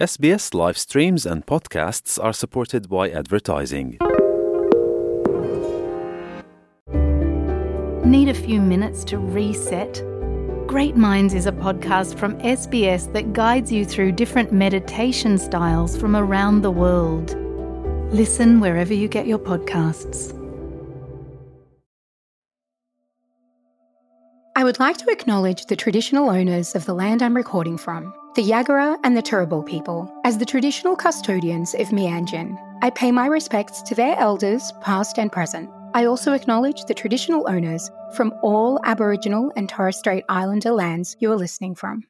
SBS live streams and podcasts are supported by advertising. Need a few minutes to reset? Great Minds is a podcast from SBS that guides you through different meditation styles from around the world. Listen wherever you get your podcasts. Would like to acknowledge the traditional owners of the land I'm recording from, the Yagara and the Turrbal people, as the traditional custodians of Mianjin. I pay my respects to their elders, past and present. I also acknowledge the traditional owners from all Aboriginal and Torres Strait Islander lands you are listening from.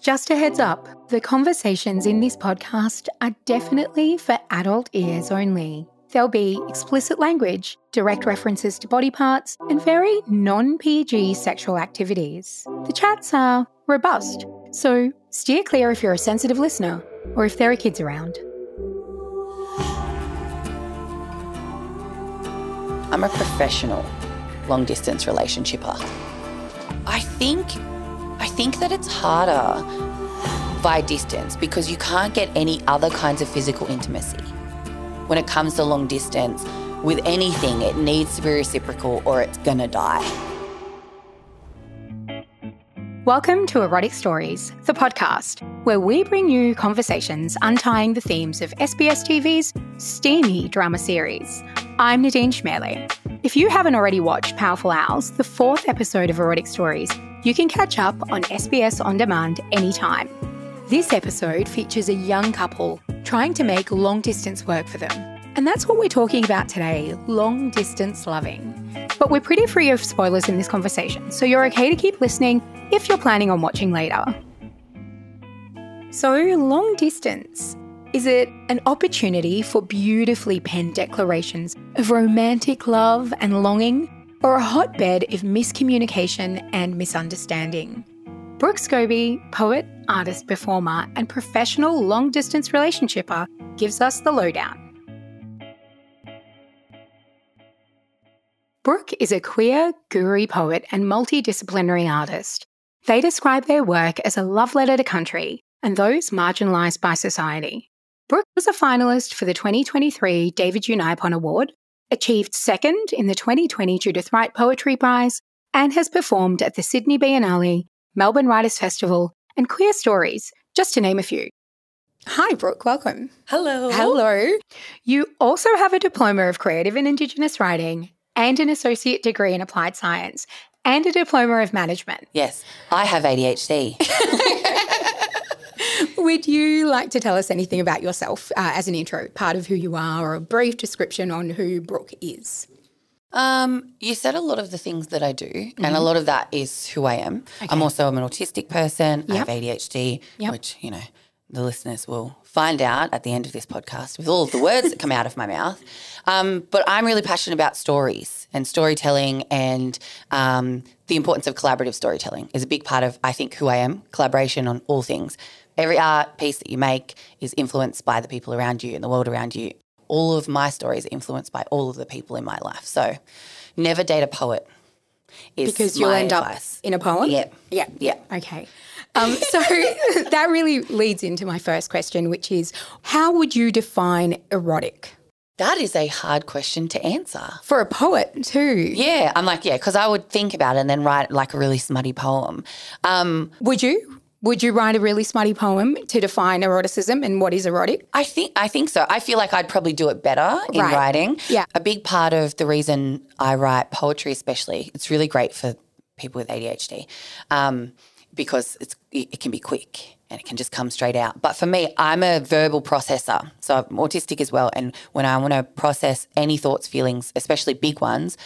Just a heads up, the conversations in this podcast are definitely for adult ears only. There'll be explicit language, direct references to body parts, and very non PG sexual activities. The chats are robust, so steer clear if you're a sensitive listener or if there are kids around. I'm a professional long distance relationshipper. I think I think that it's harder by distance because you can't get any other kinds of physical intimacy. When it comes to long distance, with anything, it needs to be reciprocal or it's gonna die. Welcome to Erotic Stories, the podcast, where we bring you conversations untying the themes of SBS TV's steamy drama series. I'm Nadine Chemali. If you haven't already watched Powerful Owls, the fourth episode of Erotic Stories, you can catch up on SBS On Demand anytime. This episode features a young couple trying to make long distance work for them. And that's what we're talking about today long distance loving. But we're pretty free of spoilers in this conversation, so you're okay to keep listening if you're planning on watching later. So, long distance. Is it an opportunity for beautifully penned declarations of romantic love and longing, or a hotbed of miscommunication and misunderstanding? Brooke Scobie, poet, artist, performer, and professional long distance relationshipper, gives us the lowdown. Brooke is a queer, Goorie poet and multidisciplinary artist. They describe their work as a love letter to country and those marginalised by society. Brooke was a finalist for the 2023 David Unaipon Award, achieved second in the 2020 Judith Wright Poetry Prize, and has performed at the Sydney Biennale, Melbourne Writers Festival, and Queer Stories, just to name a few. Hi, Brooke, welcome. Hello. Hello. You also have a diploma of creative and Indigenous writing and an associate degree in applied science and a diploma of management. Yes, I have ADHD. Would you like to tell us anything about yourself uh, as an intro, part of who you are, or a brief description on who Brooke is? Um, you said a lot of the things that I do, Mm-hmm. and a lot of that is who I am. I'm also I'm an autistic person. I have ADHD, Yep. which you know the listeners will find out at the end of this podcast with all of the words that come out of my mouth. Um, but I'm really passionate about stories and storytelling, and um, the importance of collaborative storytelling is a big part of I think who I am. Collaboration on all things. Every art piece that you make is influenced by the people around you and the world around you. All of my stories influenced by all of the people in my life. So, never date a poet. Is Because you'll end up in a poem? Yeah. Yeah. Yeah. Okay. Um, so that really leads into my first question, which is how would you define erotic? That is a hard question to answer. For a poet, too. Yeah, I'm like, yeah, because I would think about it and then write like a really smutty poem. Um, Would you? Would you write a really smutty poem to define eroticism and what is erotic? I think I think so. I feel like I'd probably do it better in Right. writing. Yeah. A big part of the reason I write poetry, especially, it's really great for people with ADHD, um, because it's it, it can be quick and it can just come straight out. But for me, I'm a verbal processor, so I'm autistic as well. And when I want to process any thoughts, feelings, especially big ones,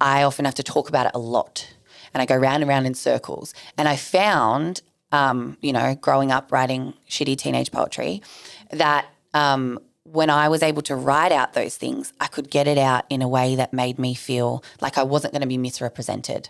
I often have to talk about it a lot, and I go round and round in circles. And I found um, you know, growing up writing shitty teenage poetry, that um, when I was able to write out those things, I could get it out in a way that made me feel like I wasn't going to be misrepresented.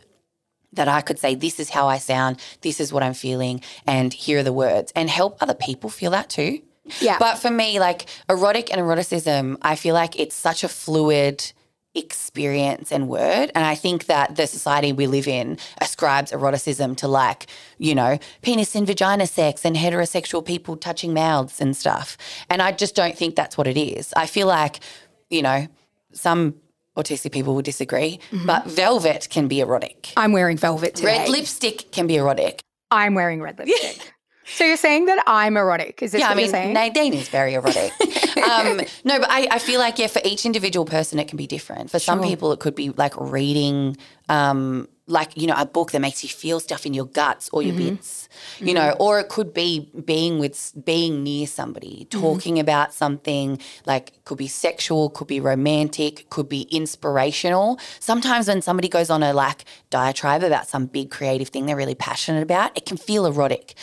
That I could say, this is how I sound, this is what I'm feeling, and here are the words, and help other people feel that too. Yeah. But for me, like erotic and eroticism, I feel like it's such a fluid experience and word. And I think that the society we live in ascribes eroticism to like, you know, penis and vagina sex and heterosexual people touching mouths and stuff. And I just don't think that's what it is. I feel like, you know, some autistic people will disagree, mm-hmm. but velvet can be erotic. I'm wearing velvet today. Red lipstick can be erotic. I'm wearing red lipstick. So you're saying that I'm erotic? Is this Yeah, what I you're saying? Nadine is very erotic. um, no, but I, I feel like, yeah, for each individual person, it can be different. For some people, it could be like reading, um, like, you know, a book that makes you feel stuff in your guts or Mm-hmm. your bits, you know, or it could be being with, being near somebody, Mm-hmm. talking about something like could be sexual, could be romantic, could be inspirational. Sometimes when somebody goes on a like diatribe about some big creative thing they're really passionate about, it can feel erotic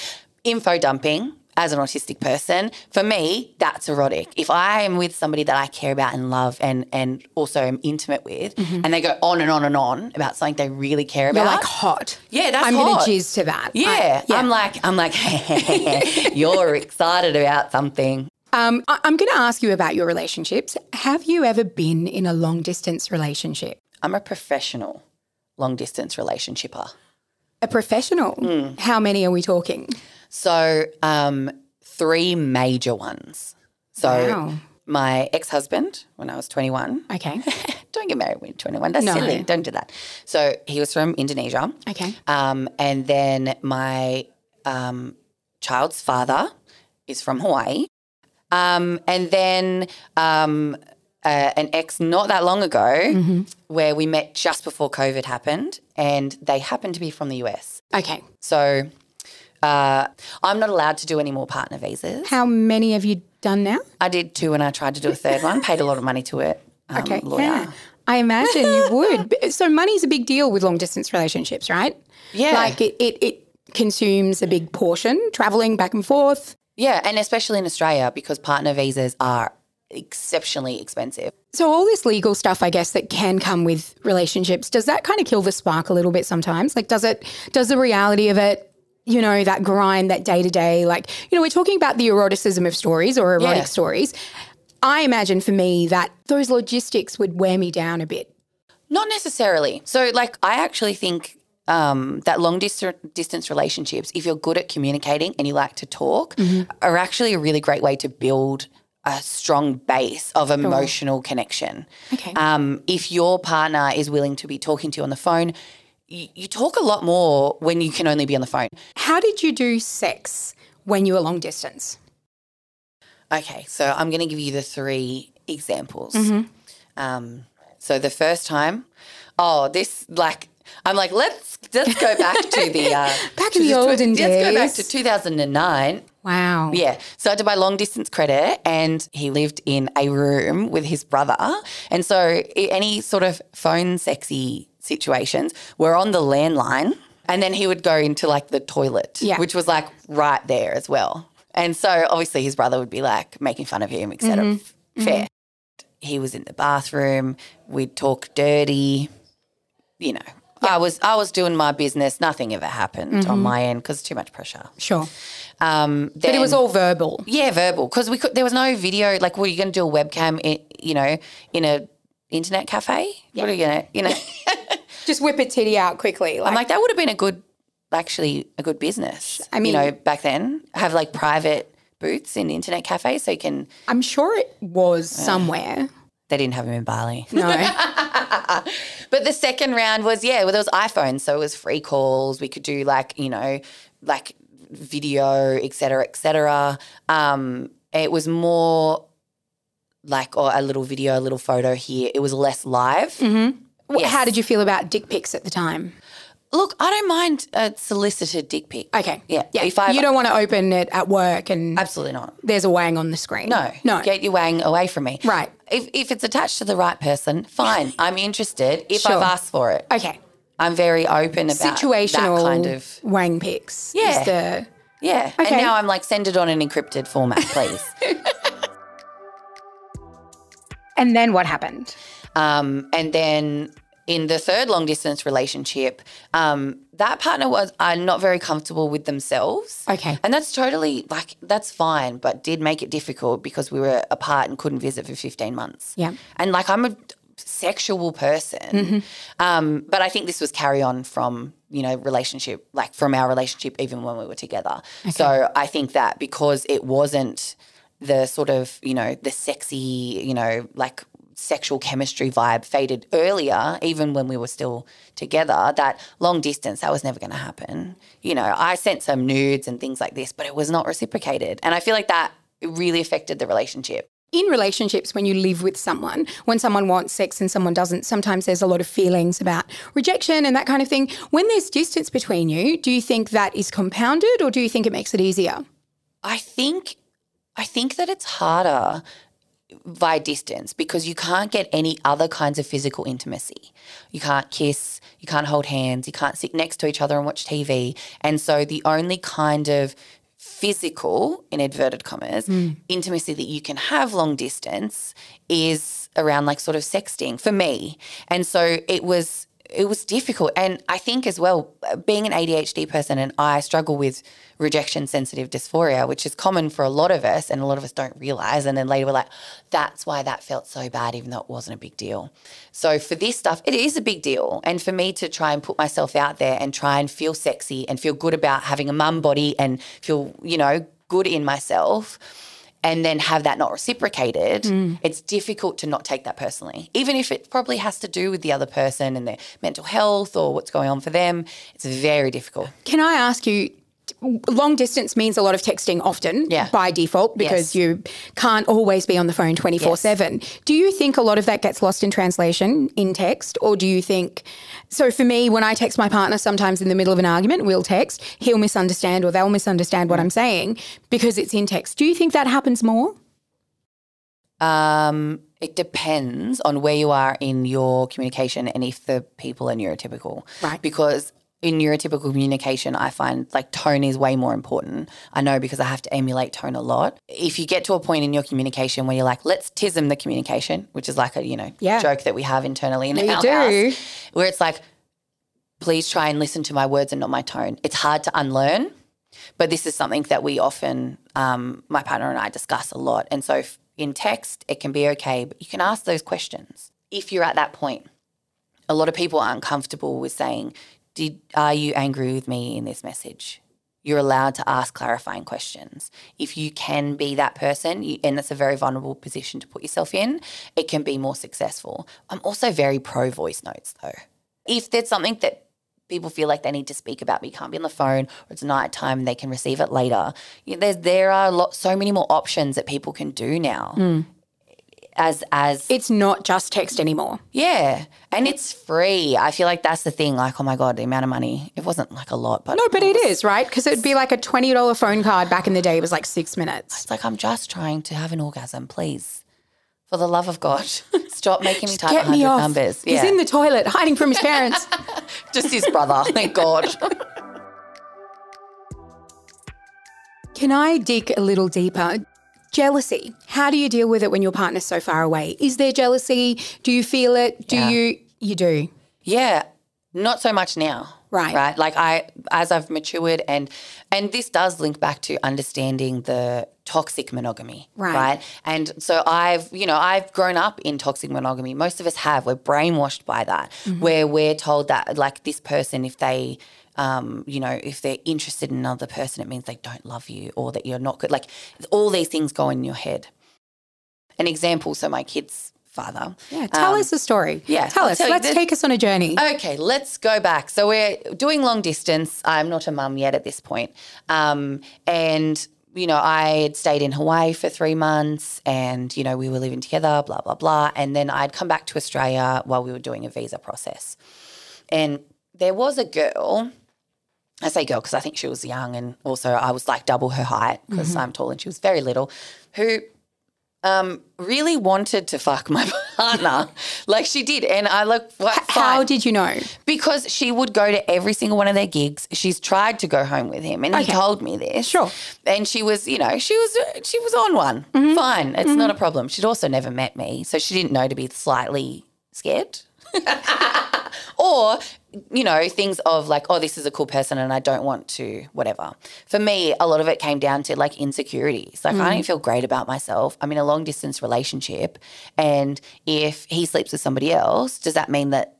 info dumping as an autistic person, for me, that's erotic. If I am with somebody that I care about and love and and also am intimate with, and they go on and on and on about something they really care Mm-hmm. You're about, like hot. Yeah, that's I'm hot. gonna jizz to that. yeah, I- I'm like, I'm like, you're excited about something. Um, I- I'm going to ask you about your relationships. Have you ever been in a long distance relationship? I'm a professional long distance relationshiper. A professional? Hmm. How many are we talking? So, um, three major ones. So, Wow. my ex husband, when I was 21, Okay. don't get married when you're 21. That's No. silly. Don't do that. So, he was from Indonesia. Okay. Um, and then my um, child's father is from Hawaii. Um, and then um, uh, an ex not that long ago Mm-hmm. where we met just before COVID happened, and they happened to be from the US. Okay. So uh, I'm not allowed to do any more partner visas. How many have you done now? I did two, and I tried to do a third one. Paid a lot of money to it. Um, Okay. lawyer. Yeah. I imagine you would. So money's a big deal with long distance relationships, right? Yeah. Like it, it, it consumes a big portion, traveling back and forth. Yeah, and especially in Australia because partner visas are exceptionally expensive. So all this legal stuff, I guess, that can come with relationships, does that kind of kill the spark a little bit sometimes? Like, does it? Does the reality of it, you know, that grind, that day to day, like, you know, we're talking about the eroticism of stories or erotic Yeah. stories. I imagine for me that those logistics would wear me down a bit. Not necessarily. So, like, I actually think um, that long dis- distance relationships, if you're good at communicating and you like to talk, are actually a really great way to build a strong base of emotional connection. Okay. Um, if your partner is willing to be talking to you on the phone, you, you talk a lot more when you can only be on the phone. How did you do sex when you were long distance? Okay, so I'm going to give you the three examples. Um, so the first time, oh, this like I'm like let's let's go back to the uh, Back to in the olden days. Let's go back to 2009. Wow. Yeah, so I did my long distance credit, and he lived in a room with his brother, and so any sort of phone sexy situations were on the landline, and then he would go into like the toilet, Yeah. which was like right there as well. And so obviously his brother would be like making fun of him, etc. Mm-hmm. Fair. He was in the bathroom. We'd talk dirty. You know, I was I was doing my business. Nothing ever happened on my end because too much pressure. Sure. Um, But it was all verbal. yeah, verbal because we could. There was no video. Like, were you going to do a webcam? In, you know, in a internet cafe? What are you gonna? You know, Just whip a titty out quickly. Like, I'm like that would have been a good, actually, a good business. I mean- you know, back then have like private booths in internet cafes, so you can. I'm sure it was somewhere. They didn't have them in Bali. No. But the second round was yeah, well, there was iPhones, so it was free calls. We could do like you know, like video, et cetera, et cetera. Um, it was more like or a little video, a little photo here. It was less live. Wh- Yes. How did you feel about dick pics at the time? Look, I don't mind a solicited dick pic. Okay. Yeah. Yeah. If I you don't want to open it at work and absolutely not. there's a wang on the screen. No, No. Get your wang away from me. Right. If if it's attached to the right person, fine. I'm interested if Sure. I've asked for it. okay. I'm very open about Situational that kind of wang pics. Yeah. The, Yeah. Okay. And now I'm like, send it on an encrypted format, please. and then what happened? Um, and then in the third long distance relationship, um, that partner was uh, not very comfortable with themselves. Okay. And that's totally like, that's fine, but did make it difficult because we were apart and couldn't visit for 15 months. Yeah. And like, I'm a sexual person. Um, but I think this was carry on from you know relationship, like from our relationship, even when we were together. So I think that because it wasn't the sort of you know the sexy you know like sexual chemistry vibe faded earlier even when we were still together that long distance that was never going to happen. You know i sent some nudes and things like this but it was not reciprocated. And i feel like that really affected the relationship. In relationships when you live with someone when someone wants sex and someone doesn't sometimes there's a lot of feelings about rejection and that kind of thing. When there's distance between you do you think that is compounded or do you think it makes it easier? I think I think that it's harder via distance because you can't get any other kinds of physical intimacy. You can't kiss, you can't hold hands, you can't sit next to each other and watch TV. And so the only kind of physical, in inverted commas, hmm. intimacy that you can have long distance is around like sort of sexting for me. And so it was it was difficult. And I think as well, being an ADHD person and I struggle with rejection sensitive dysphoria, which is common for a lot of us and a lot of us don't realize. And then later we're like, that's why that felt so bad, even though it wasn't a big deal. So for this stuff, it is a big deal. And for me to try and put myself out there and try and feel sexy and feel good about having a mum body and feel, you know, good in myself and then have that not reciprocated, mm. it's difficult to not take that personally. Even if it probably has to do with the other person and their mental health or what's going on for them, it's very difficult. Can I ask you? Long distance means a lot of texting often Yeah. by default because Yes. you can't always be on the phone 24 7. Do you think a lot of that gets lost in translation in text? Or do you think, so for me, when I text my partner, sometimes in the middle of an argument, we'll text, he'll misunderstand or they'll misunderstand Mm. what I'm saying because it's in text. Do you think that happens more? Um, it depends on where you are in your communication and if the people are neurotypical. Right. Because in neurotypical communication, I find like tone is way more important. I know because I have to emulate tone a lot. If you get to a point in your communication where you're like, let's tism the communication, which is like a, you know, Yeah. joke that we have internally in We our do. house, where it's like, please try and listen to my words and not my tone. It's hard to unlearn, but this is something that we often, um, my partner and I discuss a lot. And so in text, it can be okay, but you can ask those questions if you're at that point. A lot of people aren't comfortable with saying, Did, Are you angry with me in this message? You're allowed to ask clarifying questions. If you can be that person, you, and it's a very vulnerable position to put yourself in, it can be more successful. I'm also very pro voice notes though. If there's something that people feel like they need to speak about, but you can't be on the phone or it's night time they can receive it later, you know, there's, there are lot, so many more options that people can do now. Mm. As, as It's not just text anymore. yeah, and it's free. I feel like that's the thing. Like, oh my god, the amount of money. It wasn't like a lot, but No, but it is, right? Because it'd be like a $20 phone card back in the day, it was like six minutes. it's like I'm just trying to have an orgasm, please. For the love of God, stop making me type Get me 100 off. numbers. He's in the toilet hiding from his parents. just his brother. Thank God. Can I dig a little deeper? Jealousy. How do you deal with it when your partner's so far away? Is there jealousy? Do you feel it? Do Yeah. you? You do. Yeah, not so much now. Right. Right. Like I as I've matured and and this does link back to understanding the toxic monogamy. Right. right. And so I've, you know, I've grown up in toxic monogamy. Most of us have. We're brainwashed by that. Mm-hmm. Where we're told that like this person, if they um, you know, if they're interested in another person, it means they don't love you or that you're not good. Like all these things go in your head. An example, so my kid's father. Yeah. Tell um, us the story. yeah, Tell I'll us. tell Let's this- take us on a journey. Okay, let's go back. So we're doing long distance. I'm not a mum yet at this point. Um, and, you know, I had stayed in Hawaii for three months and, you know, we were living together, blah, blah, blah. And then I'd come back to Australia while we were doing a visa process. And there was a girl, I say girl because I think she was young and also I was like double her height because I'm tall and she was very little, who um, really wanted to fuck my partner. like she did. And I look, what, How fine. did you know? Because she would go to every single one of their gigs. She's tried to go home with him, and Okay. he told me this. Sure. And she was, you know, she was she was on one. Mm-hmm. Fine, it's not a problem. She'd also never met me, so she didn't know to be slightly scared. or you know things of like oh this is a cool person and i don't want to whatever. For me a lot of it came down to like insecurities. Like i don't mm. feel great about myself. I'm in a long distance relationship. And if he sleeps with somebody else does that mean that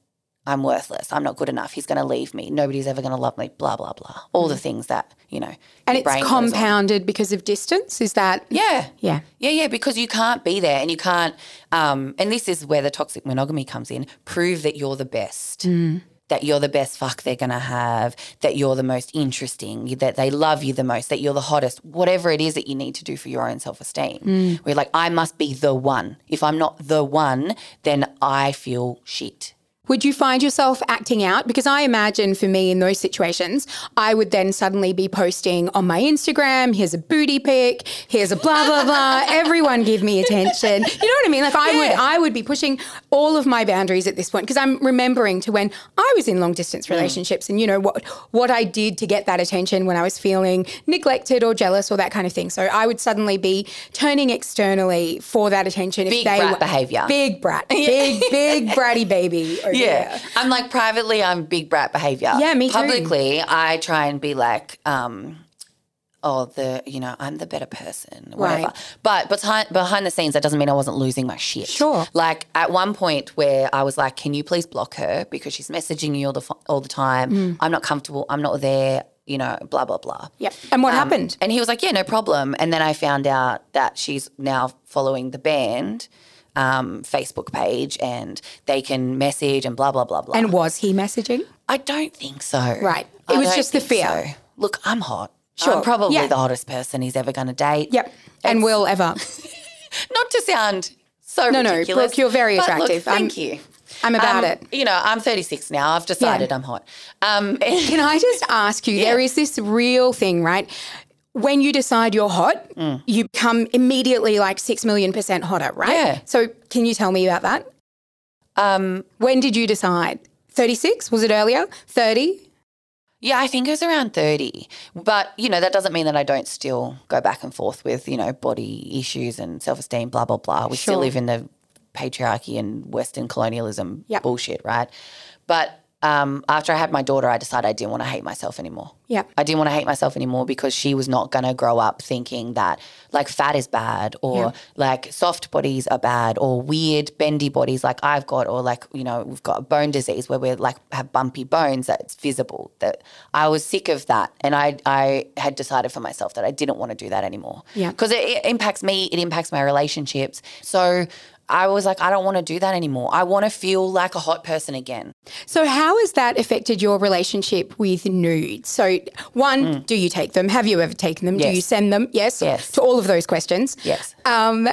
i'm worthless i'm not good enough he's going to leave me nobody's ever going to love me blah blah blah all the mm. things that you know and it's brain goes on. compounded because of distance. Is that? yeah Yeah. yeah, yeah, because you can't be there and you can't, um, and this is where the toxic monogamy comes in prove that you're the best. Mm. That you're the best fuck they're going to have, that you're the most interesting, that they love you the most, that you're the hottest, whatever it is that you need to do for your own self esteem. Mm. We're like, I must be the one. If I'm not the one, then I feel shit. Would you find yourself acting out? Because I imagine for me in those situations, I would then suddenly be posting on my Instagram, here's a booty pic, here's a blah blah blah. Everyone give me attention. You know what I mean? Like I would I would be pushing all of my boundaries at this point because I'm remembering to when I was in long distance relationships and you know what what I did to get that attention when I was feeling neglected or jealous or that kind of thing. So I would suddenly be turning externally for that attention if Big they brat were- behaviour. Big brat. Big big bratty baby. over there. I'm like privately, I'm big brat behavior. Yeah, me too. Publicly, I try and be like, um, oh, the you know, I'm the better person, whatever. Right. But behind behind the scenes, that doesn't mean I wasn't losing my shit. Sure. Like at one point where I was like, can you please block her because she's messaging you all the all the time. Mm. I'm not comfortable. I'm not there. You know, blah blah blah. Yep. And what Um, happened? And he was like, yeah, no problem. And then I found out that she's now following the band um, Facebook page and they can message and blah, blah, blah, blah. And was he messaging? I don't think so. Right. It I was just the fear. so. Look, I'm hot. Sure. I'm probably Yeah. the hottest person he's ever going to date. Yep. And will ever. Not to sound so No, no, ridiculous. Brooke, you're very but look, attractive. I'm- thank you. I'm about Um, it. You know, I'm 36 now. I've decided I'm hot. Um, Can I just ask you? There Yeah. is this real thing, right? When you decide you're hot, Mm. you become immediately like six million percent hotter, right? Yeah. So can you tell me about that? um, When did you decide? 36? Was it earlier? 30? Yeah, I think it was around 30. But, you know, that doesn't mean that I don't still go back and forth with, you know, body issues and self esteem, blah, blah, blah. We still live in the patriarchy and Western colonialism Yep. bullshit, right? But um, after I had my daughter, I decided I didn't want to hate myself anymore. Yeah. I didn't want to hate myself anymore because she was not going to grow up thinking that like fat is bad or Yeah. like soft bodies are bad or weird bendy bodies like I've got or like you know we've got a bone disease where we're like have bumpy bones that it's visible that I was sick of that and I I had decided for myself that I didn't want to do that anymore Yeah. because it, it impacts me it impacts my relationships so I was like I don't want to do that anymore I want to feel like a hot person again So, how has that affected your relationship with nudes? So, one, do you take them? Have you ever taken them? Do Mm. You send them? Yes. Yes. To all of those questions. Yes. Um,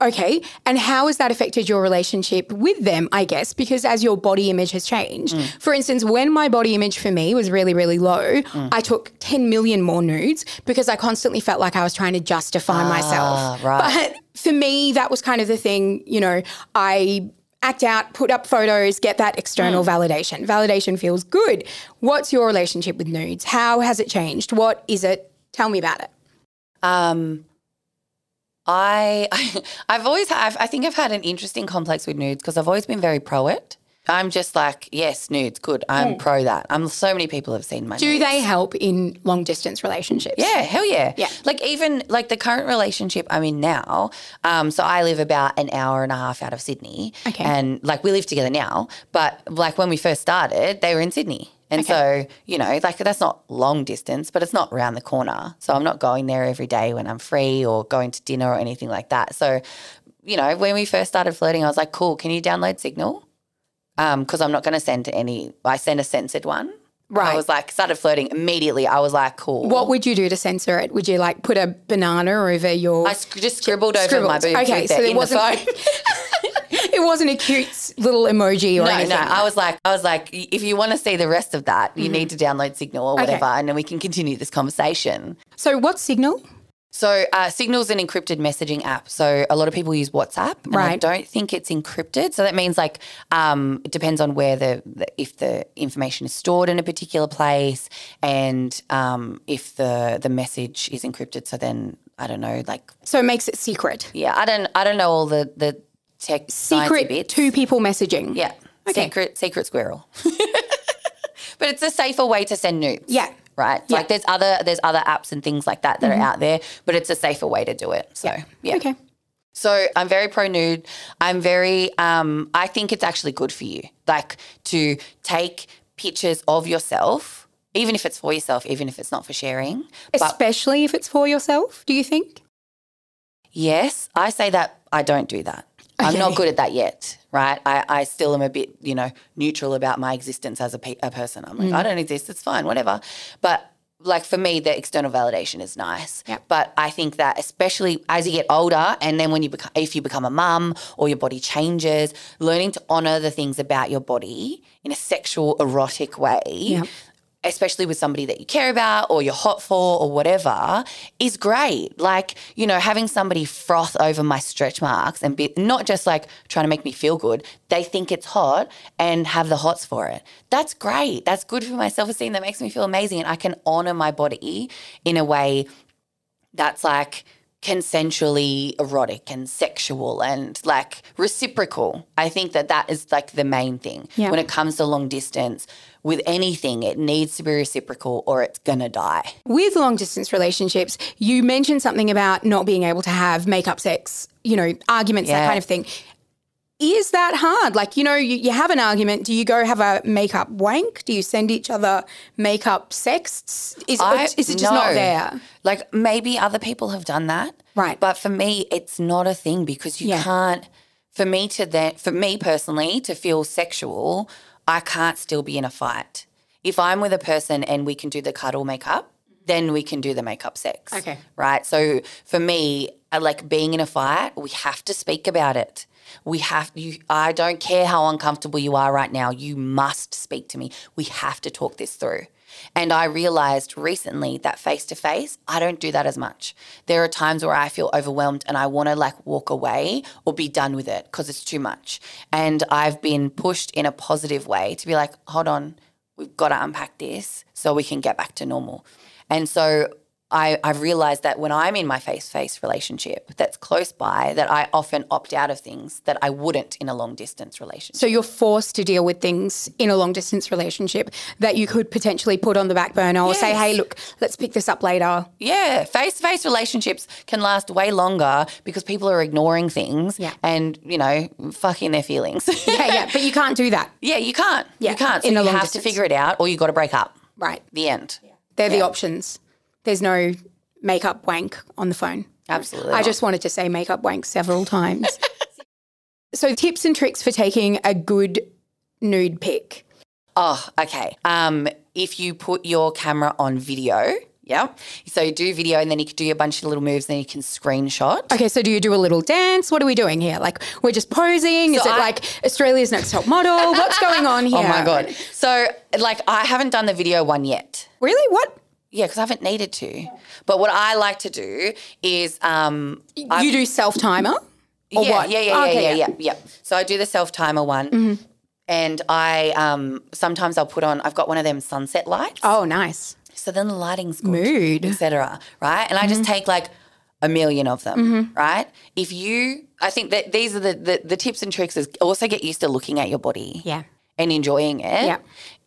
okay. And how has that affected your relationship with them, I guess? Because as your body image has changed, Mm. for instance, when my body image for me was really, really low, Mm. I took 10 million more nudes because I constantly felt like I was trying to justify myself. Ah, right. But for me, that was kind of the thing, you know, I act out, put up photos, get that external Hmm. validation. Validation feels good. What's your relationship with nudes? How has it changed? What is it? Tell me about it. Um, I, I've always, I've, I think I've had an interesting complex with nudes because I've always been very pro it. I'm just like, yes, nudes, good. I'm pro that. I'm so many people have seen my. Do nudes. they help in long distance relationships? Yeah, hell yeah. Yeah. Like even like the current relationship I'm in now. Um, so I live about an hour and a half out of Sydney. Okay. And like we live together now, but like when we first started, they were in Sydney. And so, you know, like that's not long distance, but it's not around the corner. So I'm not going there every day when I'm free or going to dinner or anything like that. So, you know, when we first started flirting, I was like, cool, can you download Signal? Um, because I'm not going to send any, I send a censored one. Right. I was like, started flirting immediately. I was like, cool. What would you do to censor it? Would you like put a banana over your? I just scribbled over Scribbled. my boobs Okay, so it there in wasn't- phone. it wasn't a cute little emoji or no, anything. no. I was like, I was like, if you want to see the rest of that, you need to download Signal or Mm-hmm. Okay. whatever, and then we can continue this conversation. so what's Signal? So, uh, Signal's an encrypted messaging app. So, a lot of people use WhatsApp, and I Right. don't think it's encrypted. So that means like um, it depends on where the, the if the information is stored in a particular place, and um, if the the message is encrypted. So then I don't know, like So it makes it secret. yeah, I don't I don't know all the the tech Secret two people messaging. Yeah. Okay. Secret secret squirrel. but it's a safer way to send nudes. Yeah. Right. Yeah. Like there's other there's other apps and things like that that are out there, but it's a safer way to do it. So yeah. Okay. So I'm very pro nude. I'm very um I think it's actually good for you. Like to take pictures of yourself, even if it's for yourself, even if it's not for sharing. But Especially if it's for yourself, do you think? yes, I say that I don't do that. I'm not good at that yet, right? I, I still am a bit, you know, neutral about my existence as a, pe- a person. I'm like, Mm. I don't exist. It's fine, whatever. But like for me, the external validation is nice. Yep. But I think that especially as you get older, and then when you become, if you become a mum or your body changes, learning to honor the things about your body in a sexual, erotic way. Yep. Especially with somebody that you care about or you're hot for or whatever, is great. Like, you know, having somebody froth over my stretch marks and be not just like trying to make me feel good, they think it's hot and have the hots for it. That's great. That's good for my self esteem. That makes me feel amazing. And I can honor my body in a way that's like consensually erotic and sexual and like reciprocal. I think that that is like the main thing Yeah. when it comes to long distance. With anything, it needs to be reciprocal or it's gonna die. With long distance relationships, you mentioned something about not being able to have makeup sex, you know, arguments, that kind of thing. Is that hard? Like, you know, you, you have an argument. Do you go have a makeup wank? Do you send each other makeup sexts? Is, I- is it just not there? Like maybe other people have done that. Right. But for me, it's not a thing because you Yeah. can't, for me to then, for me personally, to feel sexual, I can't still be in a fight. If I'm with a person and we can do the cuddle makeup, then we can do the makeup sex. Okay. Right. So for me, I like being in a fight, we have to speak about it. We have you I don't care how uncomfortable you are right now. You must speak to me. We have to talk this through. And I realized recently that face to face, I don't do that as much. There are times where I feel overwhelmed and I want to like walk away or be done with it because it's too much. And I've been pushed in a positive way to be like, hold on, we've got to unpack this so we can get back to normal. And so I, I've realized that when I'm in my face to face relationship that's close by, that I often opt out of things that I wouldn't in a long distance relationship. So you're forced to deal with things in a long distance relationship that you could potentially put on the back burner or say, hey, look, let's pick this up later. Yeah, face to face relationships can last way longer because people are ignoring things Yeah. and, you know, fucking their feelings. Yeah, yeah, but you can't do that. yeah, you can't. Yeah, You can't. So in a you long have distance. to figure it out or you've got to break up. Right. The end. Yeah. They're the options. There's no makeup wank on the phone. Absolutely. I not. just wanted to say makeup wank several times. so, tips and tricks for taking a good nude pic. Oh, okay. Um, if you put your camera on video, yeah. So you do video and then you can do a bunch of little moves, then you can screenshot. Okay, so do you do a little dance? What are we doing here? Like, we're just posing? Is it I- like Australia's Next Top Model? What's going on here? Oh my god! So like I haven't done the video one yet. Really? What? Yeah, because I haven't needed to. But what I like to do is um, you do self timer? Or yeah, what? yeah, yeah, Okay, yeah, yeah, yeah, yeah. So I do the self timer one, Mm-hmm. and I um, sometimes I'll put on. I've got one of them sunset lights. Oh, nice. So then the lighting's good, Mood. Mm-hmm. etc. Right, and I just take like a million of them. Right. If you, I think that these are the, the the tips and tricks. Is also get used to looking at your body. Yeah. And enjoying it. Yeah.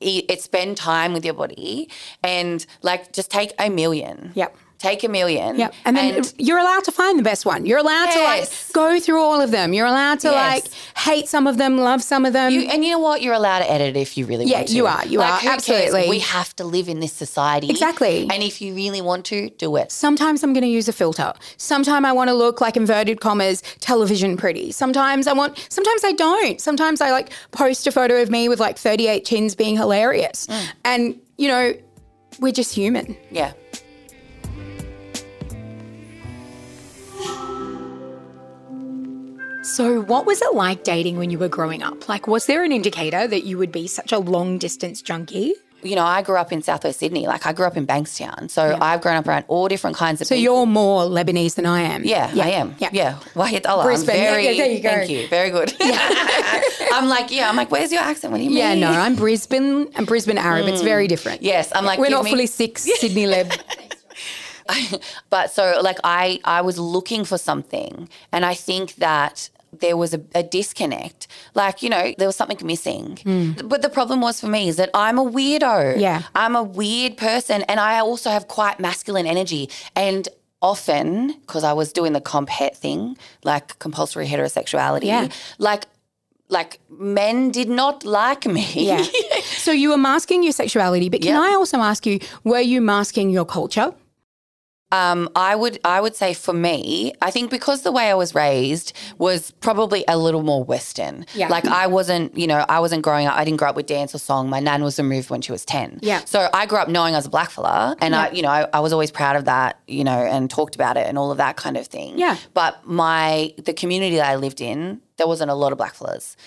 It spend time with your body and like just take a million. Yep. Take a million. Yeah, and then you're allowed to find the best one. You're allowed to like go through all of them. You're allowed to Yes. like hate some of them, love some of them. You, and you know what? You're allowed to edit if you really Yeah, want to. you are, you Like, are, who cares? absolutely. We have to live in this society. Exactly. And if you really want to, do it. Sometimes I'm going to use a filter. Sometimes I want to look like inverted commas television pretty. Sometimes I want. Sometimes I don't. Sometimes I like post a photo of me with like 38 chins being hilarious. Mm. And you know, we're just human. Yeah. So, what was it like dating when you were growing up? Like, was there an indicator that you would be such a long distance junkie? You know, I grew up in Southwest Sydney. Like I grew up in Bankstown. So I've grown up around all different kinds of So people. you're more Lebanese than I am. Yeah, I am. Yeah. Yeah. Wahid Allah. I'm Brisbane. Yeah, very, yeah, there you go. Thank you. Very good. I'm like, yeah, I'm like, where's your accent? What do you mean? Yeah, no, I'm Brisbane and Brisbane Arab. It's hmm. very different. Yes, I'm like, We're not me- fully six Sydney Leb. but so like I I was looking for something and I think that there was a, a disconnect. Like, you know, there was something missing. Hmm. But the problem was for me is that I'm a weirdo. Yeah. I'm a weird person and I also have quite masculine energy. And often, because I was doing the comp het thing, like compulsory heterosexuality, Yeah. like like men did not like me. Yeah. so you were masking your sexuality, but can Yeah. I also ask you, were you masking your culture? Um, I would I would say for me, I think because the way I was raised was probably a little more Western. Yeah. Like I wasn't, you know, I wasn't growing up. I didn't grow up with dance or song. My nan was removed when she was ten. Yeah. So I grew up knowing I was a black fella, and I, you know, I, I was always proud of that, you know, and talked about it and all of that kind of thing. Yeah. But my the community that I lived in, there wasn't a lot of black fellas.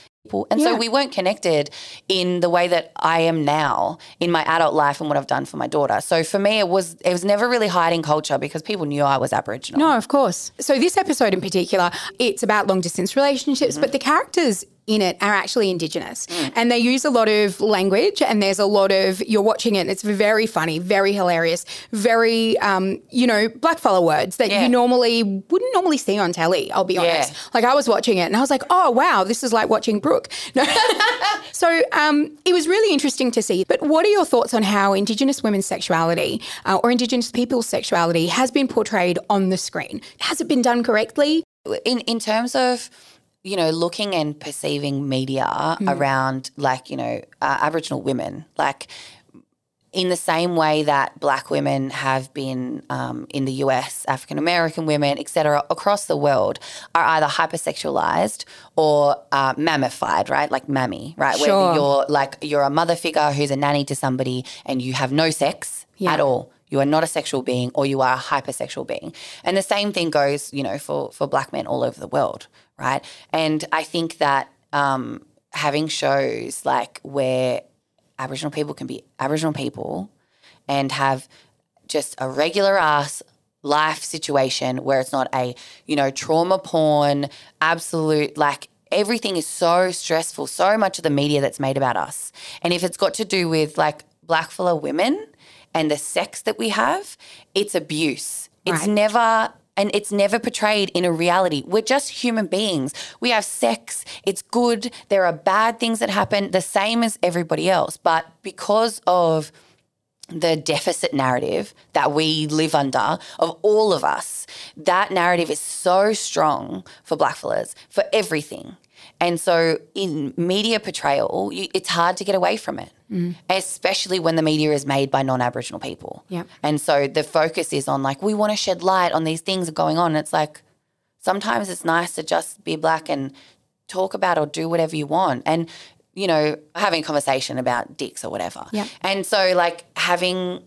And Yeah. so we weren't connected in the way that I am now in my adult life and what I've done for my daughter. So for me, it was it was never really hiding culture because people knew I was Aboriginal. No, of course. So this episode in particular, it's about long distance relationships, mm-hmm. but the characters in it are actually indigenous. And they use a lot of language and there's a lot of you're watching it and it's very funny very hilarious very um, you know blackfella words that Yeah. you normally wouldn't normally see on telly i'll be honest. Like i was watching it and i was like oh wow this is like watching brooke. No. so um, it was really interesting to see. But what are your thoughts on how indigenous women's sexuality uh, or indigenous people's sexuality has been portrayed on the screen? Has it been done correctly? In in terms of you know looking and perceiving media around like you know uh, Aboriginal women like. In the same way that black women have been um, in the US, African American women, etc., across the world, are either hypersexualized or uh, mammified, right? Like mammy, right? Sure. Where you're like you're a mother figure who's a nanny to somebody, and you have no sex Yeah. at all. You are not a sexual being or you are a hypersexual being. And the same thing goes, you know, for, for black men all over the world, right? And I think that um, having shows like where Aboriginal people can be Aboriginal people and have just a regular ass life situation where it's not a, you know, trauma porn, absolute like everything is so stressful, so much of the media that's made about us. And if it's got to do with like black fella women and the sex that we have, it's abuse. It's Right. never and it's never portrayed in a reality. We're just human beings. We have sex. It's good. There are bad things that happen, the same as everybody else. But because of the deficit narrative that we live under of all of us, that narrative is so strong for blackfellas, for everything. And so in media portrayal, you, it's hard to get away from it, mm. especially when the media is made by non Aboriginal people. Yep. And so the focus is on like, we want to shed light on these things that are going on. And it's like, sometimes it's nice to just be black and talk about or do whatever you want. And, you know, having a conversation about dicks or whatever. Yeah. And so, like, having,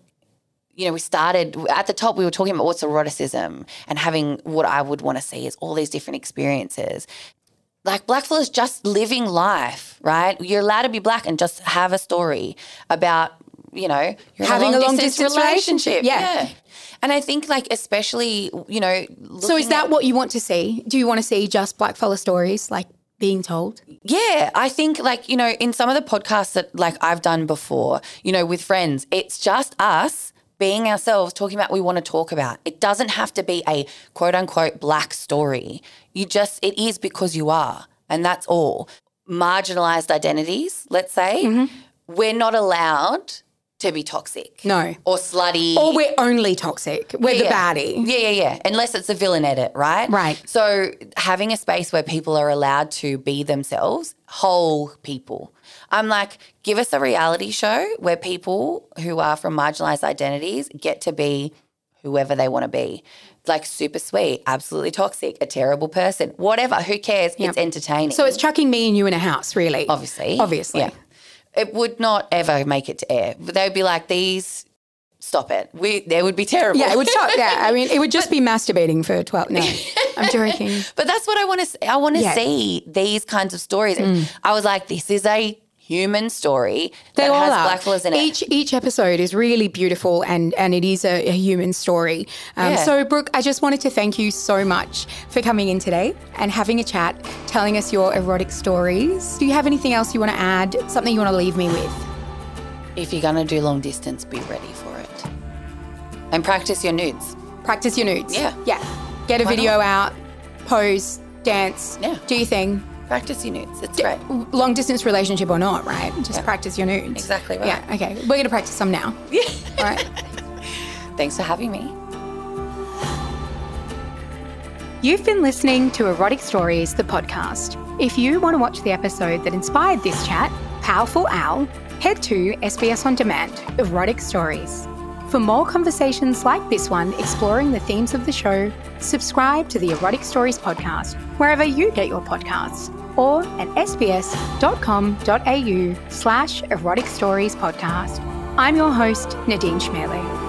you know, we started at the top, we were talking about what's eroticism and having what I would want to see is all these different experiences. Like, blackfella is just living life, right? You're allowed to be black and just have a story about, you know, Having a long, distance, relationship. relationship. Yeah. And I think, like, especially, you know, So is that at- what you want to see? Do you want to see just black blackfella stories like being told? Yeah, I think like, you know, in some of the podcasts that like I've done before, you know, with friends, it's just us being ourselves talking about what we want to talk about. It doesn't have to be a quote unquote black story. You just it is because you are, and that's all. Marginalized identities, let's say, mm-hmm. we're not allowed to be toxic. No. Or slutty. Or we're only toxic. We're the Yeah. baddie. Yeah, yeah, yeah. Unless it's a villain edit, right? Right. So having a space where people are allowed to be themselves, whole people. I'm like, give us a reality show where people who are from marginalized identities get to be whoever they want to be. Like super sweet, absolutely toxic, a terrible person, whatever. Who cares? It's entertaining. So it's chucking me and you in a house, really. obviously, Obviously. yeah. It would not ever make it to air. They'd be like, these. Stop it. We they would be terrible. Yeah, it would shock. Yeah, I mean, it would just be masturbating for 12. No, I'm joking. But that's what I want to. I want to Yeah. Mm. see these kinds of stories. And I was like, this is a human story They that all has are. blackfellas in it. each each episode is really beautiful and and it is a, a human story. Um, Yeah. So, Brooke, I just wanted to thank you so much for coming in today and having a chat, telling us your erotic stories. Do you have anything else you want to add? Something you want to leave me with? If you're gonna do long distance, be ready for it, and practice your nudes. Practice your nudes. Yeah. yeah. Get a Why video out, pose, dance, Yeah. do your thing. Practice your nudes. It's great. Long distance relationship or not, right? Just Yeah. practice your nudes. Exactly right. Yeah, okay. We're going to practice some now. Yeah. All right. Thanks for having me. You've been listening to Erotic Stories, the podcast. If you want to watch the episode that inspired this chat, Powerful Owl, head to SBS On Demand, Erotic Stories. For more conversations like this one exploring the themes of the show, subscribe to the Erotic Stories podcast wherever you get your podcasts or at sbs.com.au slash erotic stories podcast. I'm your host, Nadine Chemali.